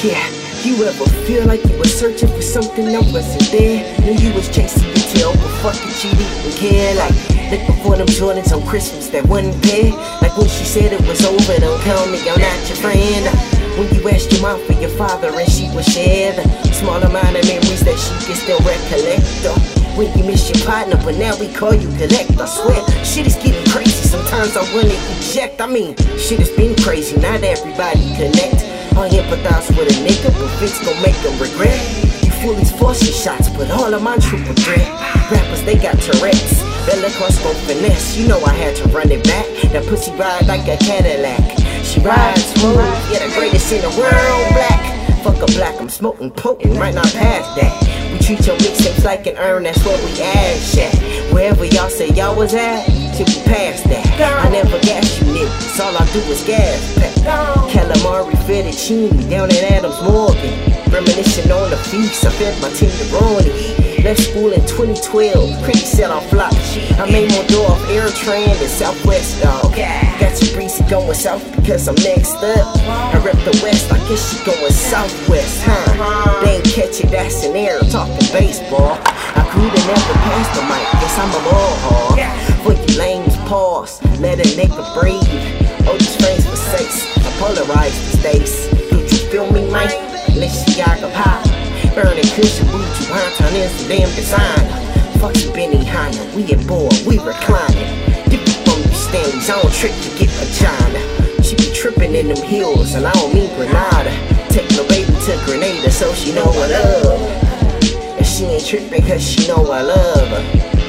Yeah, you ever feel like you was searching for something that wasn't there? Knew you was chasing your tail, but fuck it, you didn't care. Like, looking before them Jordans on Christmas that wasn't there. Like when she said it was over, don't tell me I'm not your friend. When you asked your mom for your father and she was share the small amount of memories that she can still recollect. When you miss your partner, but now we call you collect. I swear, shit is getting crazy. Sometimes I wanna eject. I mean, shit has been crazy. Not everybody connect. I empathize with a nigga, but Vince gon' make them regret. You foolies forcing shots, but all of my triple threat. Rappers, they got Tourette's. Bella Cross gon' finesse. You know I had to run it back. That pussy ride like a Cadillac. She rides smooth, yeah, the greatest in the world, black. Fuck a black, I'm smoking potent, right not past that. We treat your mixtapes like an urn, that's where we ash at. Wherever y'all say y'all was at, till we past that. I never gas you niggas, all I do is gas pack. Fettuccine down at Adams Morgan. Reminiscing on the feast, I fed my tenderoni. Left school in 2012, pretty set off flop. I made more dough off Airtran than Southwest, dog. Got you breezy going south because I'm next up. I rep the west, I guess she going southwest, huh? They ain't catch it, that's an air talking baseball. I grew to never pass the mic, guess I'm a ball hog. For you lames, pause, let a nigga breathe. Oh, these frames for sex, I polarize these days. Do you feel me, Mike? Let's see, I pop. Burning cushion, boot you, Honton is the damn designer. Fuck you, Benihana, we at board, we reclining. Different from you Stanleys, I don't trick to get vagina. She be tripping in them hills, and I don't mean Grenada. Take my baby to Grenada so she know I love her. And she ain't tripping cause she know I love her.